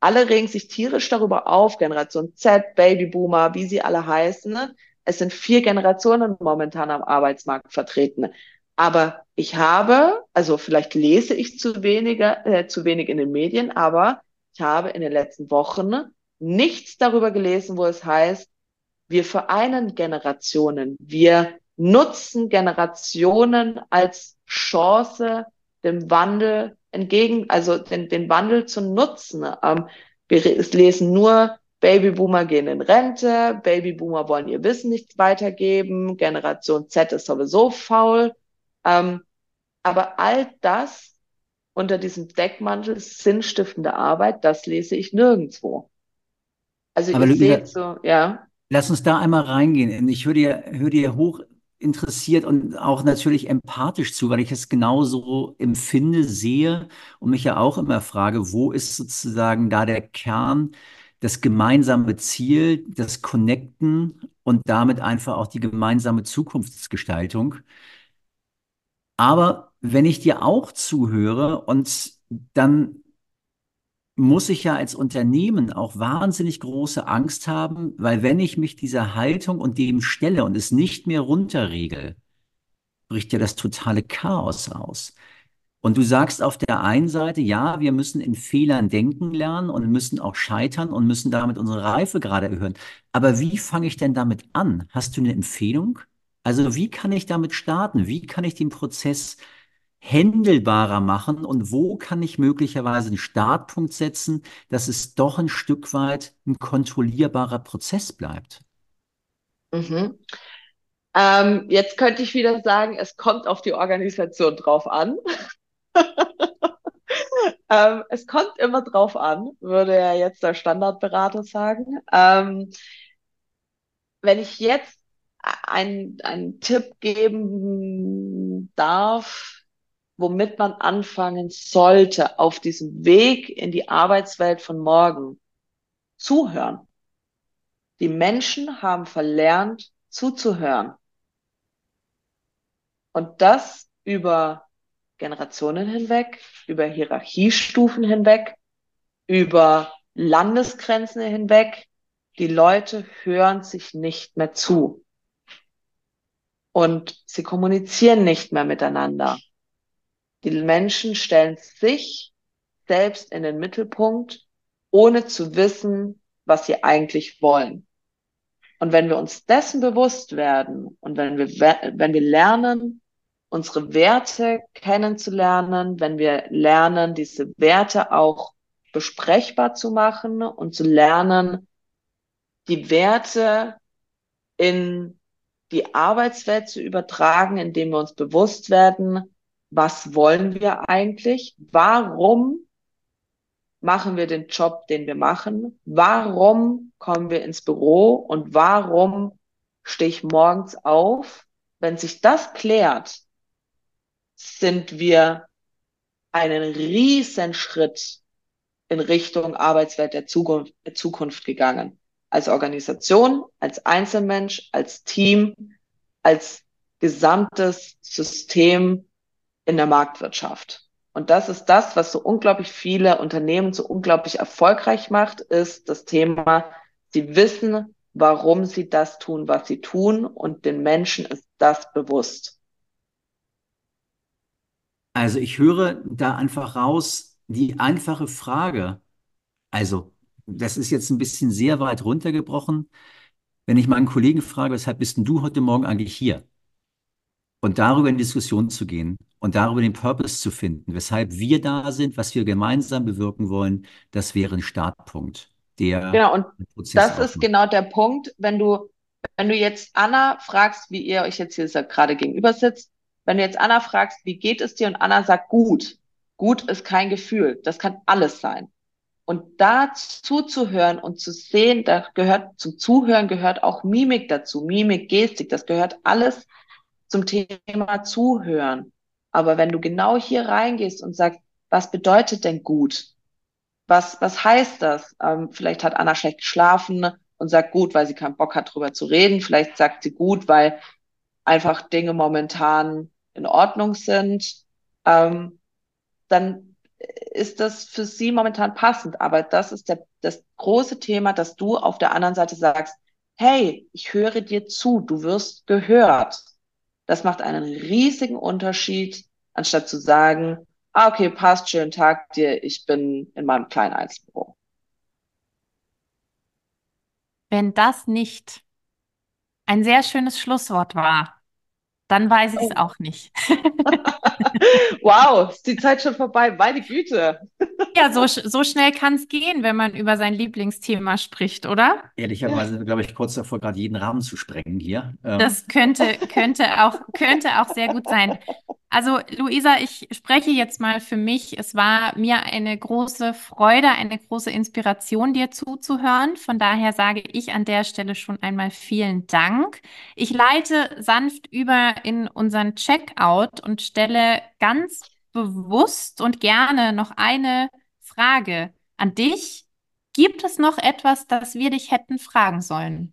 Alle regen sich tierisch darüber auf, Generation Z, Babyboomer, wie sie alle heißen. Ne? Es sind vier Generationen momentan am Arbeitsmarkt vertreten. Aber ich habe, also vielleicht lese ich zu weniger, äh, zu wenig in den Medien, aber ich habe in den letzten Wochen nichts darüber gelesen, wo es heißt, wir vereinen Generationen, wir nutzen Generationen als Chance, dem Wandel entgegen, also den, den Wandel zu nutzen. Ähm, wir lesen nur, Babyboomer gehen in Rente, Babyboomer wollen ihr Wissen nicht weitergeben, Generation Z ist sowieso faul. Ähm, aber all das unter diesem Deckmantel sinnstiftende Arbeit, das lese ich nirgendwo. Also aber ihr seht so, ja. Lass uns da einmal reingehen. Ich höre dir, höre dir hoch interessiert und auch natürlich empathisch zu, weil ich es genauso empfinde, sehe und mich ja auch immer frage, wo ist sozusagen da der Kern, das gemeinsame Ziel, das Connecten und damit einfach auch die gemeinsame Zukunftsgestaltung. Aber wenn ich dir auch zuhöre und dann muss ich ja als Unternehmen auch wahnsinnig große Angst haben, weil wenn ich mich dieser Haltung und dem stelle und es nicht mehr runterregel, bricht ja das totale Chaos aus. Und du sagst auf der einen Seite, ja, wir müssen in Fehlern denken lernen und müssen auch scheitern und müssen damit unsere Reife gerade erhöhen. Aber wie fange ich denn damit an? Hast du eine Empfehlung? Also wie kann ich damit starten? Wie kann ich den Prozess händelbarer machen und wo kann ich möglicherweise einen Startpunkt setzen, dass es doch ein Stück weit ein kontrollierbarer Prozess bleibt? Mhm. Ähm, jetzt könnte ich wieder sagen, es kommt auf die Organisation drauf an. ähm, es kommt immer drauf an, würde ja jetzt der Standardberater sagen. Ähm, wenn ich jetzt einen Tipp geben darf, womit man anfangen sollte auf diesem Weg in die Arbeitswelt von morgen. Zuhören. Die Menschen haben verlernt, zuzuhören. Und das über Generationen hinweg, über Hierarchiestufen hinweg, über Landesgrenzen hinweg. Die Leute hören sich nicht mehr zu. Und sie kommunizieren nicht mehr miteinander. Die Menschen stellen sich selbst in den Mittelpunkt, ohne zu wissen, was sie eigentlich wollen. Und wenn wir uns dessen bewusst werden und wenn wir, wenn wir lernen, unsere Werte kennenzulernen, wenn wir lernen, diese Werte auch besprechbar zu machen und zu lernen, die Werte in die Arbeitswelt zu übertragen, indem wir uns bewusst werden, was wollen wir eigentlich? Warum machen wir den Job, den wir machen? Warum kommen wir ins Büro und warum stehe ich morgens auf? Wenn sich das klärt, sind wir einen riesen Schritt in Richtung Arbeitswelt der Zukunft, der Zukunft gegangen. Als Organisation, als Einzelmensch, als Team, als gesamtes System in der Marktwirtschaft. Und das ist das, was so unglaublich viele Unternehmen so unglaublich erfolgreich macht, ist das Thema, sie wissen, warum sie das tun, was sie tun und den Menschen ist das bewusst. Also ich höre da einfach raus die einfache Frage. Also das ist jetzt ein bisschen sehr weit runtergebrochen. Wenn ich meinen Kollegen frage, weshalb bist denn du heute Morgen eigentlich hier? Und darüber in Diskussion zu gehen und darüber den Purpose zu finden, weshalb wir da sind, was wir gemeinsam bewirken wollen, das wäre ein Startpunkt. Der genau, und das ist genau der Punkt, wenn du, wenn du jetzt Anna fragst, wie ihr euch jetzt hier gerade gegenüber sitzt, wenn du jetzt Anna fragst, wie geht es dir? Und Anna sagt, gut. Gut ist kein Gefühl. Das kann alles sein. Und da zuzuhören und zu sehen, da gehört zum Zuhören gehört auch Mimik dazu, Mimik, Gestik, das gehört alles zum Thema Zuhören. Aber wenn du genau hier reingehst und sagst, was bedeutet denn gut? Was, was heißt das? Ähm, vielleicht hat Anna schlecht geschlafen und sagt gut, weil sie keinen Bock hat, drüber zu reden. Vielleicht sagt sie gut, weil einfach Dinge momentan in Ordnung sind, ähm, dann ist das für sie momentan passend. Aber das ist der, das große Thema, dass du auf der anderen Seite sagst, hey, ich höre dir zu, du wirst gehört. Das macht einen riesigen Unterschied, anstatt zu sagen, ah, okay, passt, schönen Tag dir, ich bin in meinem kleinen Einzelbüro. Wenn das nicht ein sehr schönes Schlusswort war, dann weiß ich es oh. auch nicht. wow, ist die Zeit schon vorbei. Meine Güte. ja, so, so schnell kann es gehen, wenn man über sein Lieblingsthema spricht, oder? Ehrlicherweise, glaube ich, kurz davor, gerade jeden Rahmen zu sprengen hier. Ähm. Das könnte, könnte, auch, könnte auch sehr gut sein. Also, Luisa, ich spreche jetzt mal für mich. Es war mir eine große Freude, eine große Inspiration, dir zuzuhören. Von daher sage ich an der Stelle schon einmal vielen Dank. Ich leite sanft über in unseren Checkout und stelle ganz bewusst und gerne noch eine Frage an dich. Gibt es noch etwas, das wir dich hätten fragen sollen?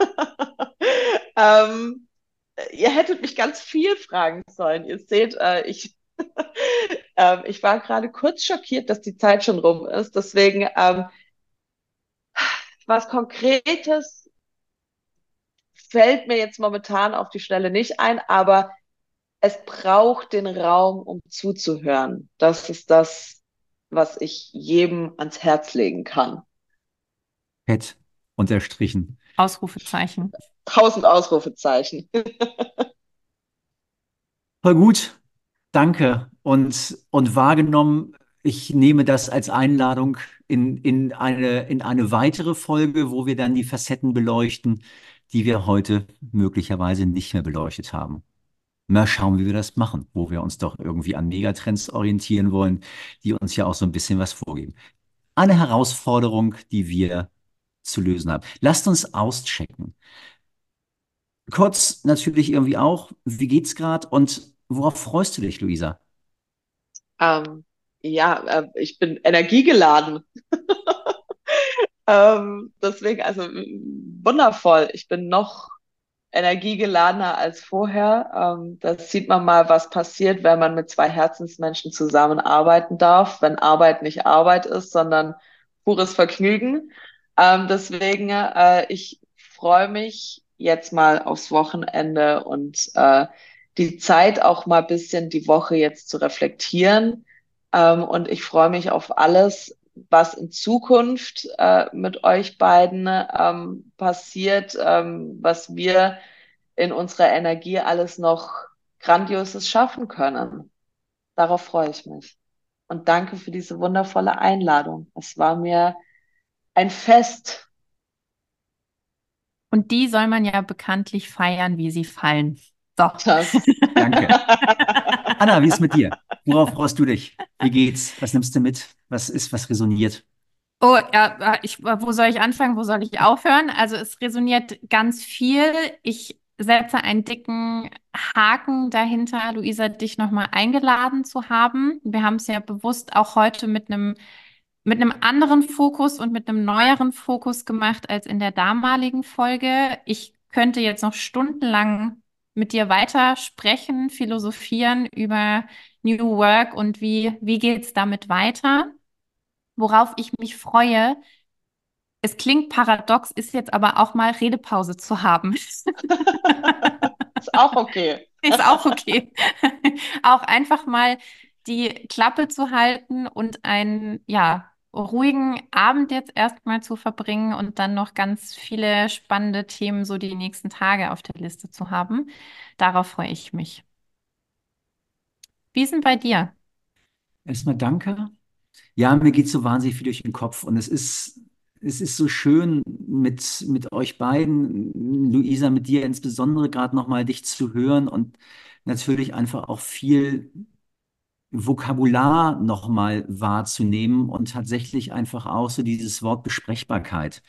ähm, ihr hättet mich ganz viel fragen sollen. Ihr seht, äh, ich, äh, ich war gerade kurz schockiert, dass die Zeit schon rum ist. Deswegen ähm, was Konkretes fällt mir jetzt momentan auf die Stelle nicht ein, aber es braucht den Raum, um zuzuhören. Das ist das, was ich jedem ans Herz legen kann. Fett unterstrichen. Ausrufezeichen. Tausend Ausrufezeichen. Voll gut. Danke. Und, und wahrgenommen, ich nehme das als Einladung in, in, eine, in eine weitere Folge, wo wir dann die Facetten beleuchten, die wir heute möglicherweise nicht mehr beleuchtet haben. Mal schauen, wie wir das machen, wo wir uns doch irgendwie an Megatrends orientieren wollen, die uns ja auch so ein bisschen was vorgeben. Eine Herausforderung, die wir zu lösen haben. Lasst uns auschecken. Kurz natürlich irgendwie auch, wie geht's gerade und worauf freust du dich, Luisa? Ähm, ja, äh, ich bin energiegeladen. ähm, deswegen, also wundervoll. Ich bin noch energiegeladener als vorher. Ähm, das sieht man mal, was passiert, wenn man mit zwei Herzensmenschen zusammenarbeiten darf, wenn Arbeit nicht Arbeit ist, sondern pures Vergnügen. Ähm, deswegen, äh, ich freue mich jetzt mal aufs Wochenende und äh, die Zeit auch mal bisschen die Woche jetzt zu reflektieren. Ähm, und ich freue mich auf alles, was in Zukunft äh, mit euch beiden ähm, passiert, ähm, was wir in unserer Energie alles noch Grandioses schaffen können. Darauf freue ich mich. Und danke für diese wundervolle Einladung. Es war mir ein Fest. Und die soll man ja bekanntlich feiern, wie sie fallen. So. Das. Danke. Anna, wie ist mit dir? Worauf freust du dich? Wie geht's? Was nimmst du mit? Was ist, was resoniert? Oh, ja, ich, wo soll ich anfangen? Wo soll ich aufhören? Also es resoniert ganz viel. Ich setze einen dicken Haken dahinter, Luisa, dich nochmal eingeladen zu haben. Wir haben es ja bewusst auch heute mit einem mit einem anderen Fokus und mit einem neueren Fokus gemacht als in der damaligen Folge. Ich könnte jetzt noch stundenlang mit dir weiter sprechen, philosophieren über New Work und wie, wie geht's damit weiter. Worauf ich mich freue, es klingt paradox, ist jetzt aber auch mal Redepause zu haben. ist auch okay. Ist auch okay. auch einfach mal die Klappe zu halten und einen, ja, ruhigen Abend jetzt erstmal zu verbringen und dann noch ganz viele spannende Themen so die nächsten Tage auf der Liste zu haben. Darauf freue ich mich. Wie ist denn bei dir? Erstmal danke. Ja, mir geht so wahnsinnig viel durch den Kopf und es ist, es ist so schön mit, mit euch beiden, Luisa, mit dir insbesondere gerade nochmal dich zu hören und natürlich einfach auch viel Vokabular nochmal wahrzunehmen und tatsächlich einfach auch so dieses Wort Besprechbarkeit.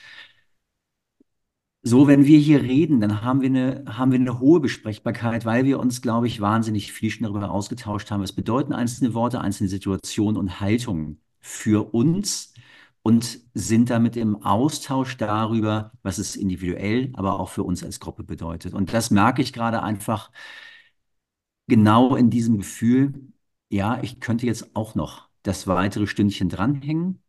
So, wenn wir hier reden, dann haben wir eine, haben wir eine hohe Besprechbarkeit, weil wir uns, glaube ich, wahnsinnig viel schon darüber ausgetauscht haben. Was bedeuten einzelne Worte, einzelne Situationen und Haltungen für uns und sind damit im Austausch darüber, was es individuell, aber auch für uns als Gruppe bedeutet. Und das merke ich gerade einfach genau in diesem Gefühl, ja, ich könnte jetzt auch noch das weitere Stündchen dranhängen.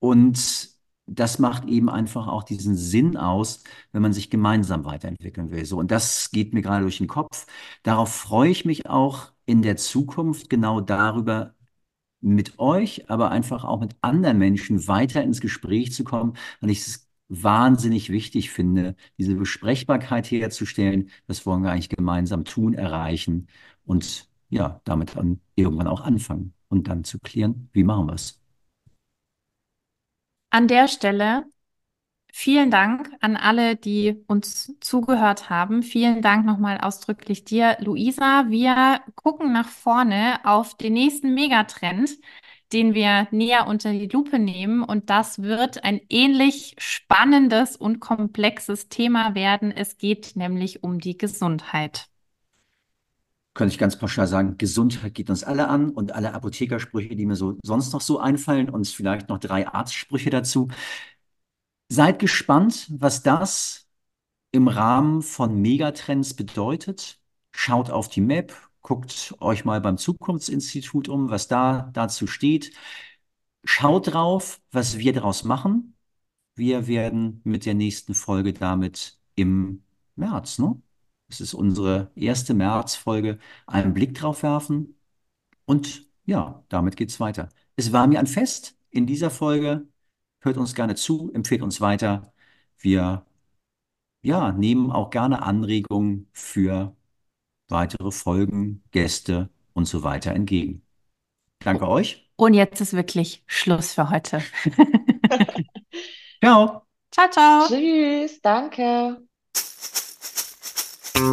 Und das macht eben einfach auch diesen Sinn aus, wenn man sich gemeinsam weiterentwickeln will. So, und das geht mir gerade durch den Kopf. Darauf freue ich mich auch in der Zukunft genau darüber, mit euch, aber einfach auch mit anderen Menschen weiter ins Gespräch zu kommen, weil ich es wahnsinnig wichtig finde, diese Besprechbarkeit herzustellen. Das wollen wir eigentlich gemeinsam tun, erreichen und ja, damit dann irgendwann auch anfangen und dann zu klären, wie machen wir es. An der Stelle vielen Dank an alle, die uns zugehört haben. Vielen Dank nochmal ausdrücklich dir, Luisa. Wir gucken nach vorne auf den nächsten Megatrend, den wir näher unter die Lupe nehmen. Und das wird ein ähnlich spannendes und komplexes Thema werden. Es geht nämlich um die Gesundheit könnte ich ganz pauschal sagen, Gesundheit geht uns alle an und alle Apothekersprüche, die mir so sonst noch so einfallen und vielleicht noch drei Arztsprüche dazu. Seid gespannt, was das im Rahmen von Megatrends bedeutet. Schaut auf die Map, guckt euch mal beim Zukunftsinstitut um, was da dazu steht. Schaut drauf, was wir daraus machen. Wir werden mit der nächsten Folge damit im März, ne? Es ist unsere erste Märzfolge. Einen Blick drauf werfen. Und ja, damit geht's weiter. Es war mir ein Fest in dieser Folge. Hört uns gerne zu, empfehlt uns weiter. Wir ja, nehmen auch gerne Anregungen für weitere Folgen, Gäste und so weiter entgegen. Danke euch. Und jetzt ist wirklich Schluss für heute. ciao. Ciao, ciao. Tschüss, danke. Wenn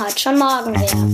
heute schon morgen wäre.